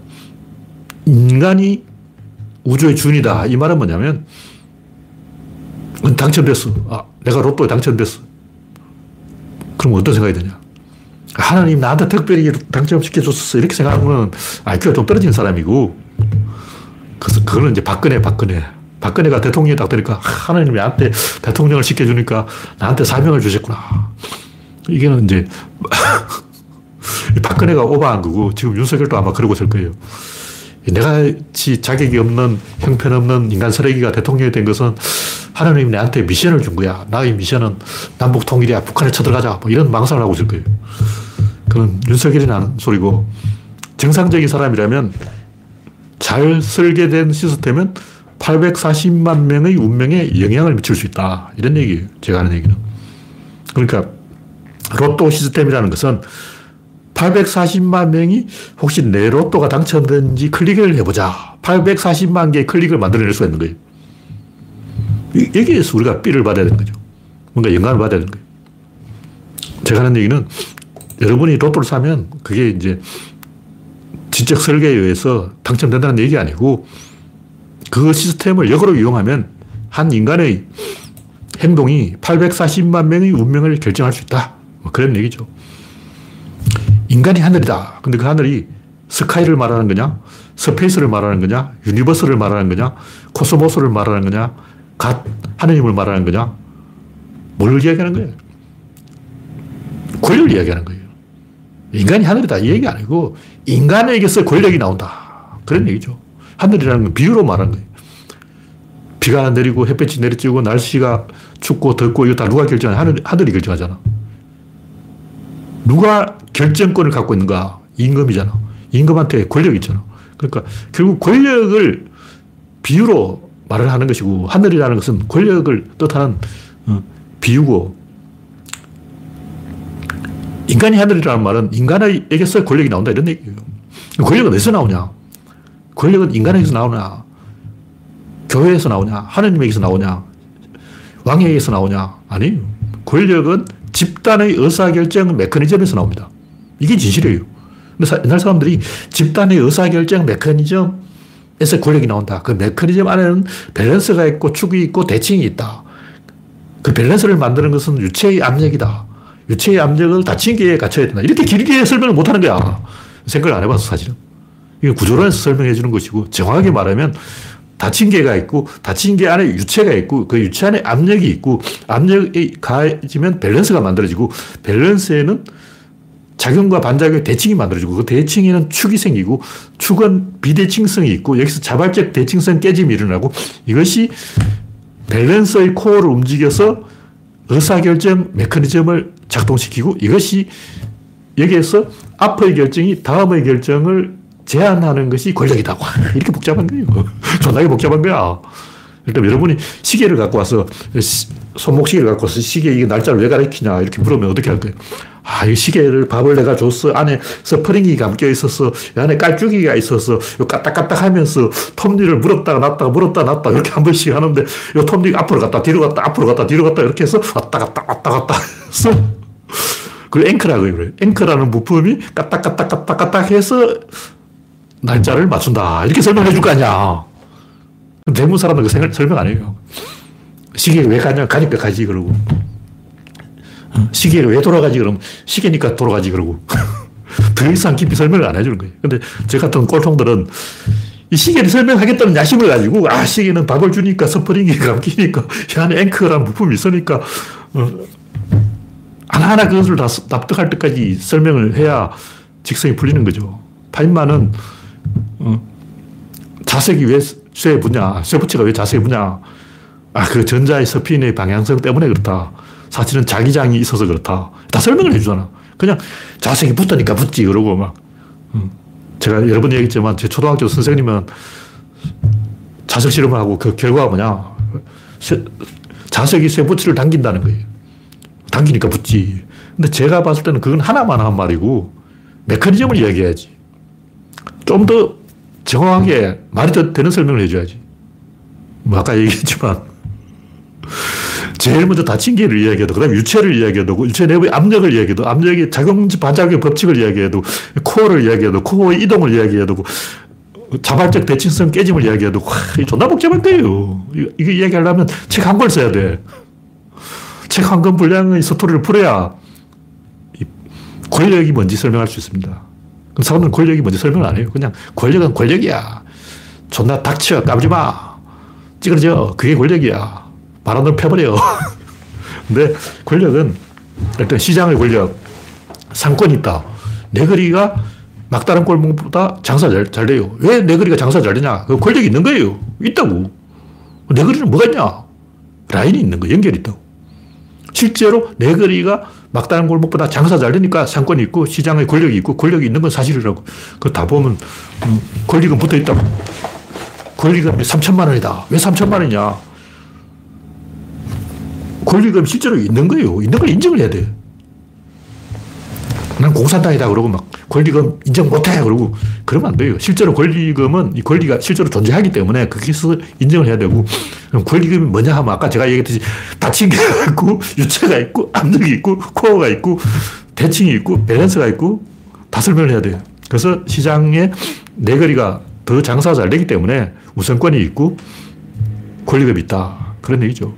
인간이 우주의 주인이다. 이 말은 뭐냐면 당첨됐어. 아, 내가 로또에 당첨됐어. 그럼 어떤 생각이 드냐? 하나님 나한테 특별히 당첨시켜줬어. 이렇게 생각하면 IQ가 좀 떨어진 사람이고, 그래서 그거는 이제 박근혜, 박근혜. 박근혜가 대통령이 딱 되니까 하나님이 나한테 대통령을 시켜주니까 나한테 사명을 주셨구나. 이게는 이제 박근혜가 오버한 거고 지금 윤석열도 아마 그러고 있을 거예요. 내가 지 자격이 없는 형편없는 인간 쓰레기가 대통령이 된 것은 하나님이 나한테 미션을 준 거야. 나의 미션은 남북 통일이야. 북한에 쳐들어가자. 뭐 이런 망상을 하고 있을 거예요. 그건 윤석열이 나는 소리고 정상적인 사람이라면 잘 설계된 시스템은 840만 명의 운명에 영향을 미칠 수 있다. 이런 얘기예요. 제가 하는 얘기는. 그러니까 로또 시스템이라는 것은 840만 명이 혹시 내 로또가 당첨된지 클릭을 해보자. 840만 개의 클릭을 만들어낼 수가 있는 거예요. 여기에서 우리가 삐를 받아야 되는 거죠. 뭔가 영감을 받아야 되는 거예요. 제가 하는 얘기는 여러분이 로또를 사면 그게 이제 지적 설계에 의해서 당첨된다는 얘기 아니고 그 시스템을 역으로 이용하면 한 인간의 행동이 840만 명의 운명을 결정할 수 있다. 뭐 그런 얘기죠. 인간이 하늘이다. 근데 그 하늘이 sky를 말하는 거냐? space를 말하는 거냐? universe를 말하는 거냐? cosmos를 말하는 거냐? god 하느님을 말하는 거냐? 뭘 이야기하는 거예요? 권력을 이야기하는 거예요. 인간이 하늘이다. 이 얘기 아니고 인간에게서 권력이 나온다. 그런 얘기죠. 하늘이라는 건 비유로 말하는 거예요. 비가 내리고 햇볕이 내리쬐고 날씨가 춥고 덥고 이거 다 누가 결정하냐? 하늘, 하늘이 결정하잖아. 누가 결정권을 갖고 있는가? 임금이잖아. 임금한테 권력이 있잖아. 그러니까 결국 권력을 비유로 말을 하는 것이고 하늘이라는 것은 권력을 뜻하는 어, 비유고 인간이 하늘이라는 말은 인간에게서 권력이 나온다 이런 얘기예요. 권력은 어디서 나오냐? 권력은 인간에게서 나오냐? 교회에서 나오냐? 하느님에게서 나오냐? 왕에게서 나오냐? 아니 권력은 집단의 의사결정 메커니즘에서 나옵니다. 이게 진실이에요. 근데 옛날 사람들이 집단의 의사결정 메커니즘에서 권력이 나온다. 그 메커니즘 안에는 밸런스가 있고 축이 있고 대칭이 있다. 그 밸런스를 만드는 것은 유체의 압력이다. 유체의 압력을 게 갖춰야 된다. 이렇게 길게 설명을 못 하는 거야. 생각을 안 해봐서 사실은. 이게 구조론에서 설명해 주는 것이고, 정확하게 말하면 닫힌 계가 있고 닫힌 계 안에 유체가 있고 그 유체 안에 압력이 있고 압력이 가해지면 밸런스가 만들어지고 밸런스에는 작용과 반작용의 대칭이 만들어지고 그 대칭에는 축이 생기고 축은 비대칭성이 있고 여기서 자발적 대칭성 깨짐이 일어나고 이것이 밸런스의 코어를 움직여서 의사결정 메커니즘을 작동시키고 이것이 여기에서 앞의 결정이 다음의 결정을 제한하는 것이 권력이다. 와, 이렇게 복잡한 거예요. 존나게 복잡한 거야. 일단 여러분이 시계를 갖고 와서 손목 시계를 갖고 와서 시계 이 날짜를 왜 가리키냐 이렇게 물으면 어떻게 할 거예요? 아, 이 시계를 밥을 내가 줬어. 안에 스프링이 감겨 있어서, 안에 깔쭉이가 있어서, 요 까딱까딱 하면서 톱니를 물었다가 놨다가 물었다 놨다 이렇게 한 번씩 하는데, 요 톱니가 앞으로 갔다 뒤로 갔다 앞으로 갔다 뒤로 갔다 이렇게 해서 왔다 갔다 왔다 갔다 해서, 그걸 앵커라고 해요. 앵커라는 부품이 까딱까딱까딱까딱 해서 날짜를 맞춘다. 이렇게 설명해 줄 거 아니야. 대부분 사람들 그 설명 안 해요. 시계가 왜 가냐? 가니까 가지, 그러고. 어, 시계가 왜 돌아가지? 그러면 시계니까 돌아가지, 그러고. 더 이상 깊이 설명을 안 해주는 거예요. 근데 저 같은 꼴통들은 이 시계를 설명하겠다는 야심을 가지고, 아, 시계는 밥을 주니까 스프링이 감기니까, 이 안에 앵커라는 부품이 있으니까, 어, 하나하나 그것을 다 납득할 때까지 설명을 해야 직성이 풀리는 거죠. 파인만은 어? 자석이 왜 쇠에 붙냐? 쇠붙이가 왜 자석에 붙냐? 아, 그 전자의 스핀의 방향성 때문에 그렇다. 사실은 자기장이 있어서 그렇다. 다 설명을 해주잖아. 그냥 자석이 붙으니까 붙지. 그러고 막. 음. 제가 여러 번 얘기했지만 제 초등학교 선생님은 자석 실험을 하고 그 결과가 뭐냐. 자석이 쇠붙이를 당긴다는 거예요. 당기니까 붙지. 근데 제가 봤을 때는 그건 하나만 한 말이고 메커니즘을 이야기해야지. 좀 더 정확하게 말이 되는 설명을 해줘야지. 뭐 아까 얘기했지만 제일 먼저 다친 개를 이야기해도, 그 다음에 유체를 이야기해도, 유체 내부의 압력을 이야기해도, 압력의 작용, 반작용 법칙을 이야기해도, 코어를 이야기해도, 코어의 이동을 이야기해도, 자발적 대칭성 깨짐을 이야기해도, 와, 존나 복잡한 거예요. 이거 이야기하려면 책 한 권 써야 돼. 책 한 권 분량의 스토리를 풀어야 권력이 뭔지 설명할 수 있습니다. 사람들은 권력이 뭔지 설명을 안 해요. 그냥 권력은 권력이야. 존나 닥쳐, 까불지 마. 찌그러져. 그게 권력이야. 바람을 펴버려. 근데 권력은 일단 시장의 권력, 상권이 있다. 내거리가 막다른 골목보다 장사 잘, 잘 돼요. 왜 내거리가 장사 잘 되냐? 그 권력이 있는 거예요. 있다고. 내거리는 뭐가 있냐? 라인이 있는 거, 연결이 있다고. 실제로 내거리가 막다른 골목보다 장사 잘 되니까 상권이 있고 시장에 권력이 있고 권력이 있는 건 사실이라고. 그 다 보면 음, 권력은 붙어 있다고. 권리금이 3천만 원이다. 왜 3천만 원이냐? 권리금 실제로 있는 거예요. 있는 걸 인정을 해야 돼. 난 공산당이다 그러고 막 권리금 인정 못해 그러고 그러면 안 돼요. 실제로 권리금은 이 권리가 실제로 존재하기 때문에 거기서 인정을 해야 되고 권리금이 뭐냐 하면 아까 제가 얘기했듯이 다친 게 있고 유체가 있고 압력이 있고 코어가 있고 대칭이 있고 밸런스가 있고 다 설명을 해야 돼요. 그래서 시장의 내거리가 더 장사가 잘 되기 때문에 우선권이 있고 권리금이 있다. 그런 얘기죠.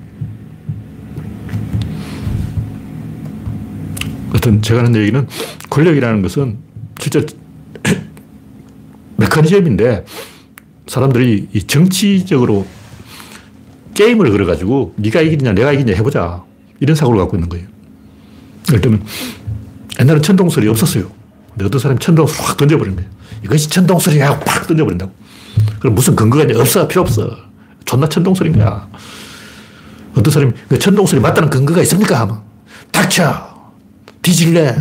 어떤 제가 하는 얘기는 권력이라는 것은 진짜 메커니즘인데 사람들이 이 정치적으로 게임을 걸어가지고 네가 이기냐 내가 이기냐 해보자 이런 사고를 갖고 있는 거예요. 예를 들면 옛날에 천동설이 없었어요. 근데 어떤 사람이 천동설 확 던져버린 거예요. 이것이 천동설이야 하고 팍 던져버린다고. 그럼 무슨 근거가 있냐? 없어. 필요 없어. 존나 천동설인 거야. 어떤 사람이 그 천동설이 맞다는 근거가 있습니까? 하면 닥쳐. 뒤질래.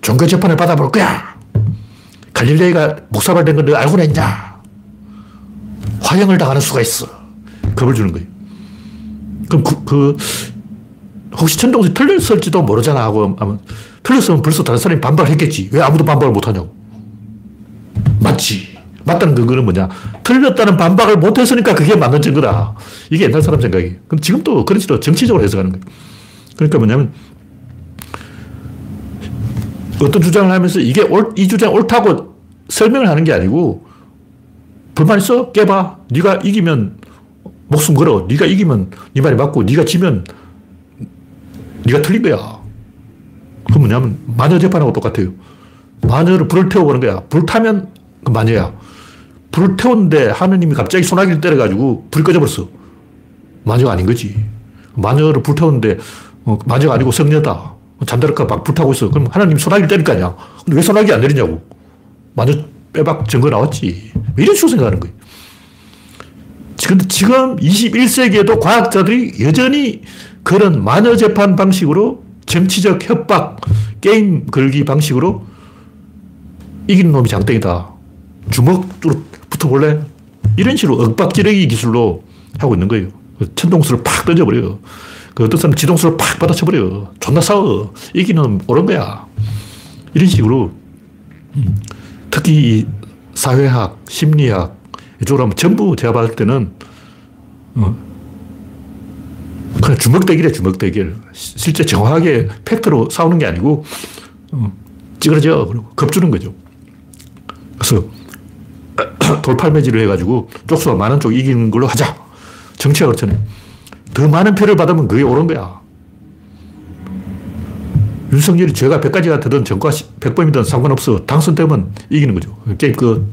종교 재판을 받아볼 거야. 갈릴레이가 목사발 된걸 너 알고 있냐? 화형을 당하는 수가 있어. 겁을 주는 거예요. 그럼 그, 그 혹시 천동설이 틀렸을지도 모르잖아 하고 하면 틀렸으면 벌써 다른 사람이 반발했겠지. 왜 아무도 반발을 못하냐고. 맞지. 맞다는 근거는 뭐냐? 틀렸다는 반박을 못했으니까 그게 맞는 증거다. 이게 옛날 사람 생각이. 근데 지금 또 그런 식으로 정치적으로 해석하는 거예요. 그러니까 뭐냐면 어떤 주장을 하면서 이게 옳, 이 주장 옳다고 설명을 하는 게 아니고 불만 있어? 깨봐. 네가 이기면 목숨 걸어. 네가 이기면 네 말이 맞고 네가 지면 네가 틀린 거야. 그 뭐냐면 마녀 재판하고 똑같아요. 마녀를 불을 태워보는 거야. 불 타면 그 마녀야. 불을 태웠는데 하느님이 갑자기 소나기를 때려가지고 불이 꺼져버렸어. 마녀가 아닌 거지. 마녀를 불 태웠는데 어, 마녀가 아니고 성녀다. 잠들을까 막 불타고 있어. 그럼 하나님 소나기를 때릴 거 아니야. 근데 왜 소나기 안 내리냐고. 마녀 빼박 증거 나왔지. 이런 식으로 생각하는 거예요. 근데 지금 21세기에도 과학자들이 여전히 그런 마녀 재판 방식으로 정치적 협박, 게임 걸기 방식으로 이기는 놈이 장땡이다. 주먹으로 붙어볼래? 이런 식으로 윽박지르기 기술로 하고 있는 거예요. 그 천동수를 팍 던져버려요. 그 어떤 사람 지동수를 팍 받아쳐버려요. 존나 싸워. 이기는 옳은 거야. 이런 식으로 특히 사회학, 심리학 이쪽으로 하면 전부 제가 봤을 때는 어, 그냥 주먹대결이야, 주먹대결. 실제 정확하게 팩트로 싸우는 게 아니고, 어, 찌그러져. 그리고 겁주는 거죠. 그래서 돌팔매질을 해가지고 쪽수가 많은 쪽 이기는 걸로 하자. 정치가 그렇잖아요. 더 많은 표를 받으면 그게 옳은 거야. 윤석열이 죄가 100가지가 되든 전과 100범이든 상관없어. 당선되면 이기는 거죠. 게임 그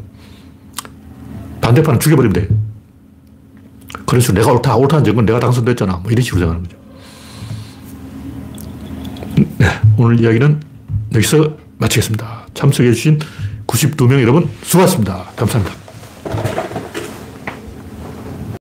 반대판은 죽여버리면 돼. 그래서 내가 옳다, 옳다는 증거는 내가 당선됐잖아. 뭐 이런 식으로 생각하는 거죠. 네, 오늘 이야기는 여기서 마치겠습니다. 참석해주신 92명 여러분 수고하셨습니다. 감사합니다.